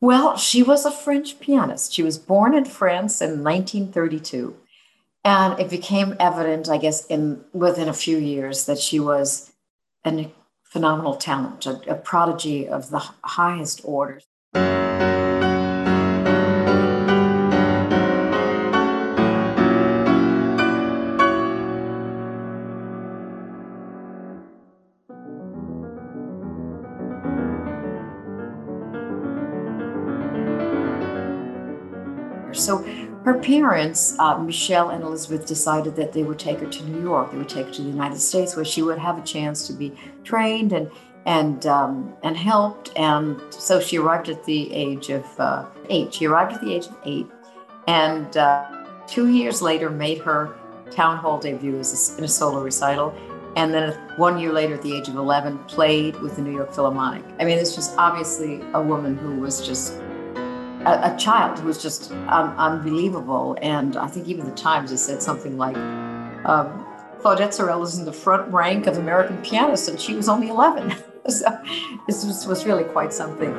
Well, she was a French pianist. She was born in France in 1932. And it became evident, I guess, in within a few years that she was a phenomenal talent, a, a prodigy of the highest order. So her parents, uh, Michelle and Elizabeth, decided that they would take her to New York. They would take her to the United States, where she would have a chance to be trained and and um, and helped. And so she arrived at the age of uh, eight. She arrived at the age of eight, and uh, two years later made her town hall debut as a, in a solo recital. And then one year later, at the age of 11, played with the New York Philharmonic. I mean, this was obviously a woman who was just a, a child who was just um, unbelievable. And I think even the Times has said something like, um, Claudette Sorel is in the front rank of American pianists, and she was only 11. so this was, was really quite something.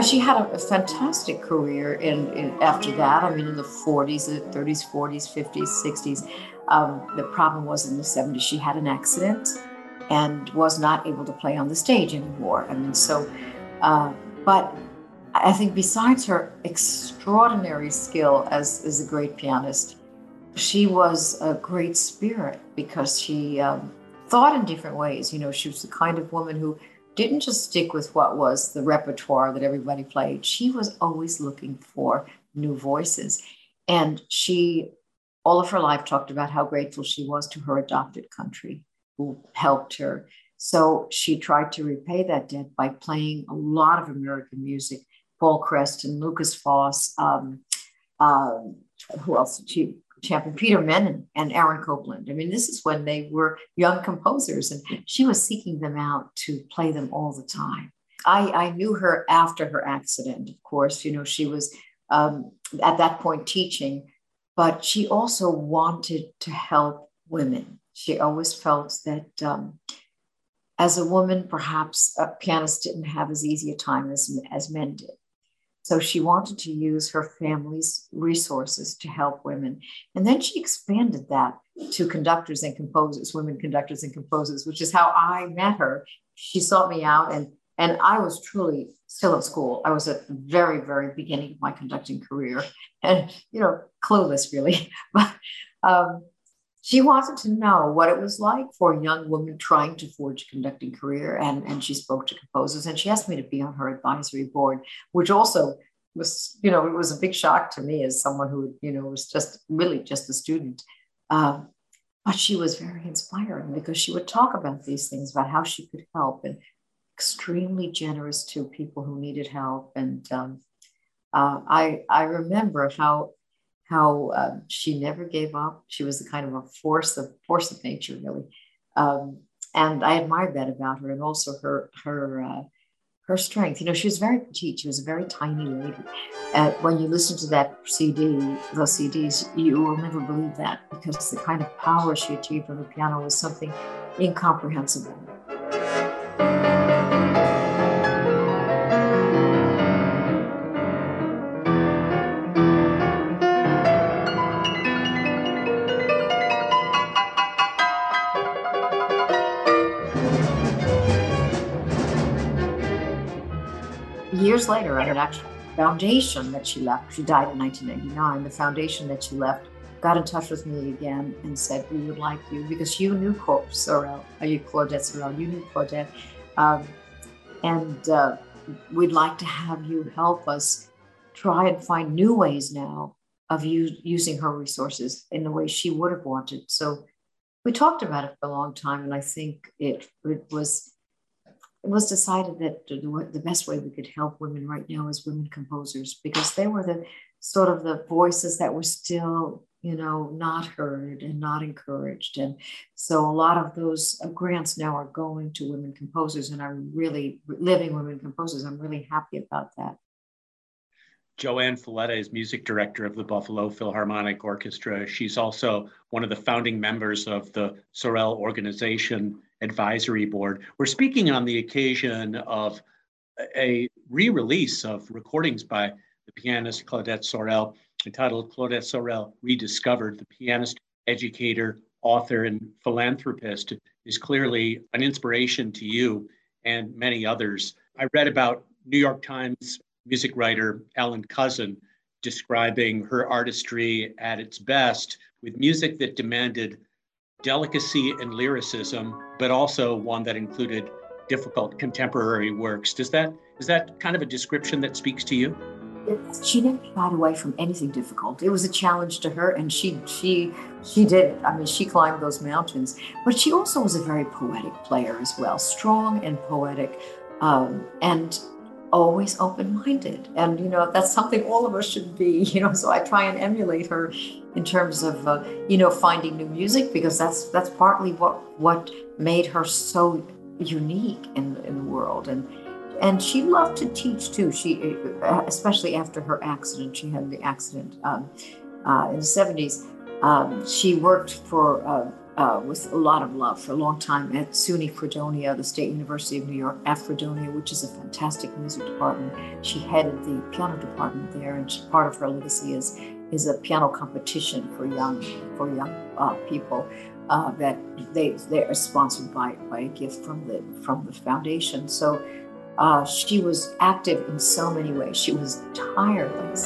Uh, she had a, fantastic career in, in, after that. I mean, in the 40s, 30s, 40s, 50s, 60s. Um, the problem was in the 70s, she had an accident and was not able to play on the stage anymore. I mean, so, uh, but I think besides her extraordinary skill as, as a great pianist, she was a great spirit because she um, thought in different ways. You know, she was the kind of woman who didn't just stick with what was the repertoire that everybody played. She was always looking for new voices. And she all of her life talked about how grateful she was to her adopted country who helped her. So she tried to repay that debt by playing a lot of American music. Paul Creston, Lukas Foss, um, uh, who else? She champion Peter Mennin and Aaron Copland. I mean, this is when they were young composers, and she was seeking them out to play them all the time. I, I knew her after her accident, of course. You know, she was um, at that point teaching, but she also wanted to help women. She always felt that um, as a woman, perhaps a pianist didn't have as easy a time as, as men did. So she wanted to use her family's resources to help women. And then she expanded that to conductors and composers, women conductors and composers, which is how I met her. She sought me out and and I was truly still at school. I was at the very, very beginning of my conducting career and, you know, clueless really. But um, she wanted to know what it was like for a young woman trying to forge a conducting career. And, and she spoke to composers and she asked me to be on her advisory board, which also was, you know, it was a big shock to me as someone who, you know, was just really just a student. Um, but she was very inspiring because she would talk about these things, about how she could help and extremely generous to people who needed help. And um, uh, I, I remember how, how uh, she never gave up. She was the kind of a force of force of nature, really. Um, and I admired that about her, and also her her uh, her strength. You know, she was very petite. She was a very tiny lady. Uh, when you listen to that CD, those CDs, you will never believe that because the kind of power she achieved on the piano was something incomprehensible. Years later, at an actual foundation that she left, she died in 1999. The foundation that she left got in touch with me again and said, We would like you, because you knew Sorel, you Claudette Sorel? You knew Claudette. Um, and uh, we'd like to have you help us try and find new ways now of you using her resources in the way she would have wanted. So we talked about it for a long time, and I think it, it was it was decided that the best way we could help women right now is women composers because they were the sort of the voices that were still you know not heard and not encouraged. And so a lot of those uh, grants now are going to women composers and i'm really living women composers. I'm really happy about that. JoAnn Falletta is music director of the Buffalo Philharmonic Orchestra. She's also one of the founding members of the Sorel Organization Advisory Board. We're speaking on the occasion of a re release of recordings by the pianist Claudette Sorel entitled Claudette Sorel Rediscovered. The pianist, educator, author, and philanthropist is clearly an inspiration to you and many others. I read about New York Times music writer Allan Kozinn describing her artistry at its best with music that demanded delicacy and lyricism, but also one that included difficult contemporary works. Does that is that kind of a description that speaks to you? she never shied away from anything difficult. It was a challenge to her, and she she she did it. I mean, she climbed those mountains. But she also was a very poetic player as well, strong and poetic, um, and always open-minded. And you know, that's something all of us should be. You know, so I try and emulate her in terms of uh, you know finding new music because that's that's partly what what made her so unique in in the world and and she loved to teach too. She, uh, especially after her accident, she had the accident um, uh, in the seventies. Um, she worked for uh, uh, with a lot of love for a long time at SUNY Fredonia, the State University of New York at Fredonia, which is a fantastic music department. She headed the piano department there, and she, part of her legacy is is a piano competition for young for young uh, people. Uh, that they they are sponsored by by a gift from the from the foundation. So uh, she was active in so many ways. She was tireless.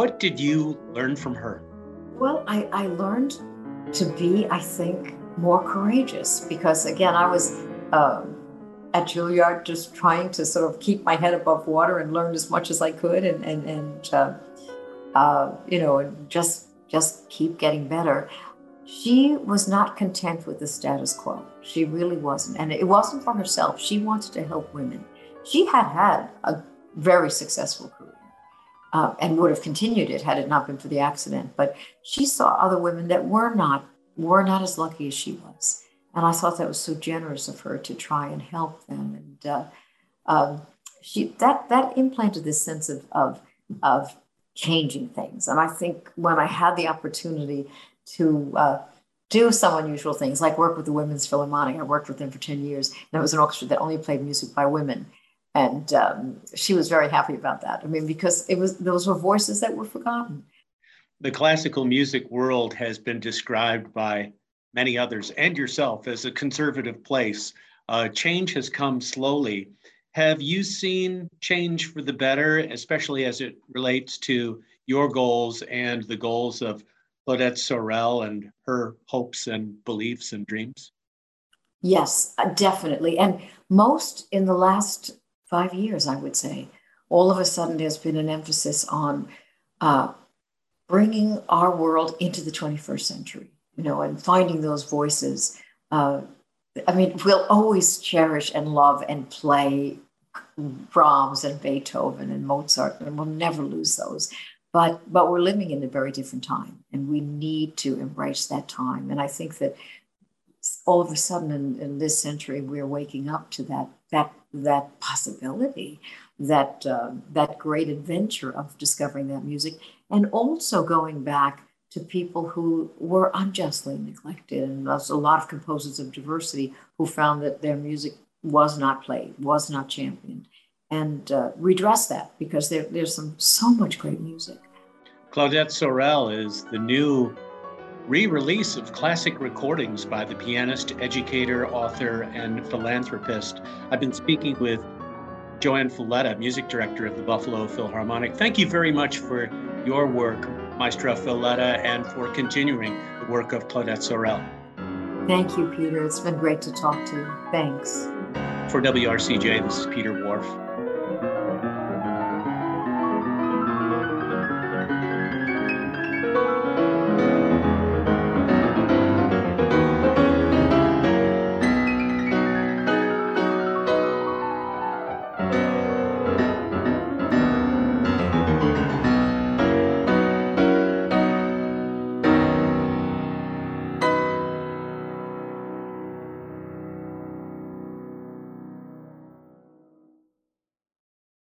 What did you learn from her? Well, I, I learned to be, I think, more courageous because, again, I was um, at Juilliard just trying to sort of keep my head above water and learn as much as I could and, and, and uh, uh, you know, just, just keep getting better. She was not content with the status quo. She really wasn't. And it wasn't for herself. She wanted to help women. She had had a very successful career uh, and would have continued it had it not been for the accident. But she saw other women that were not were not as lucky as she was, and I thought that was so generous of her to try and help them. And uh, um, she that that implanted this sense of of of changing things. And I think when I had the opportunity to uh, do some unusual things, like work with the Women's Philharmonic, I worked with them for ten years, and it was an orchestra that only played music by women and um, she was very happy about that. I mean, because it was those were voices that were forgotten. The classical music world has been described by many others and yourself as a conservative place. Uh, change has come slowly. Have you seen change for the better, especially as it relates to your goals and the goals of Claudette Sorel and her hopes and beliefs and dreams? Yes, uh, definitely. And most in the last five years, I would say, all of a sudden there's been an emphasis on uh, bringing our world into the 21st century, you know, and finding those voices. Uh, I mean, we'll always cherish and love and play Brahms and Beethoven and Mozart, and we'll never lose those. But but we're living in a very different time, and we need to embrace that time. And I think that all of a sudden in, in this century, we're waking up to that that that possibility, that uh, that great adventure of discovering that music, and also going back to people who were unjustly neglected. And there's a lot of composers of diversity who found that their music was not played, was not championed, and uh, redress that because there, there's some so much great music. Claudette Sorel is the new re release of classic recordings by the pianist, educator, author, and philanthropist. I've been speaking with JoAnn Falletta, music director of the Buffalo Philharmonic. Thank you very much for your work, Maestra Falletta, and for continuing the work of Claudette Sorel. Thank you, Peter. It's been great to talk to you. Thanks. For WRCJ, this is Peter Whorf.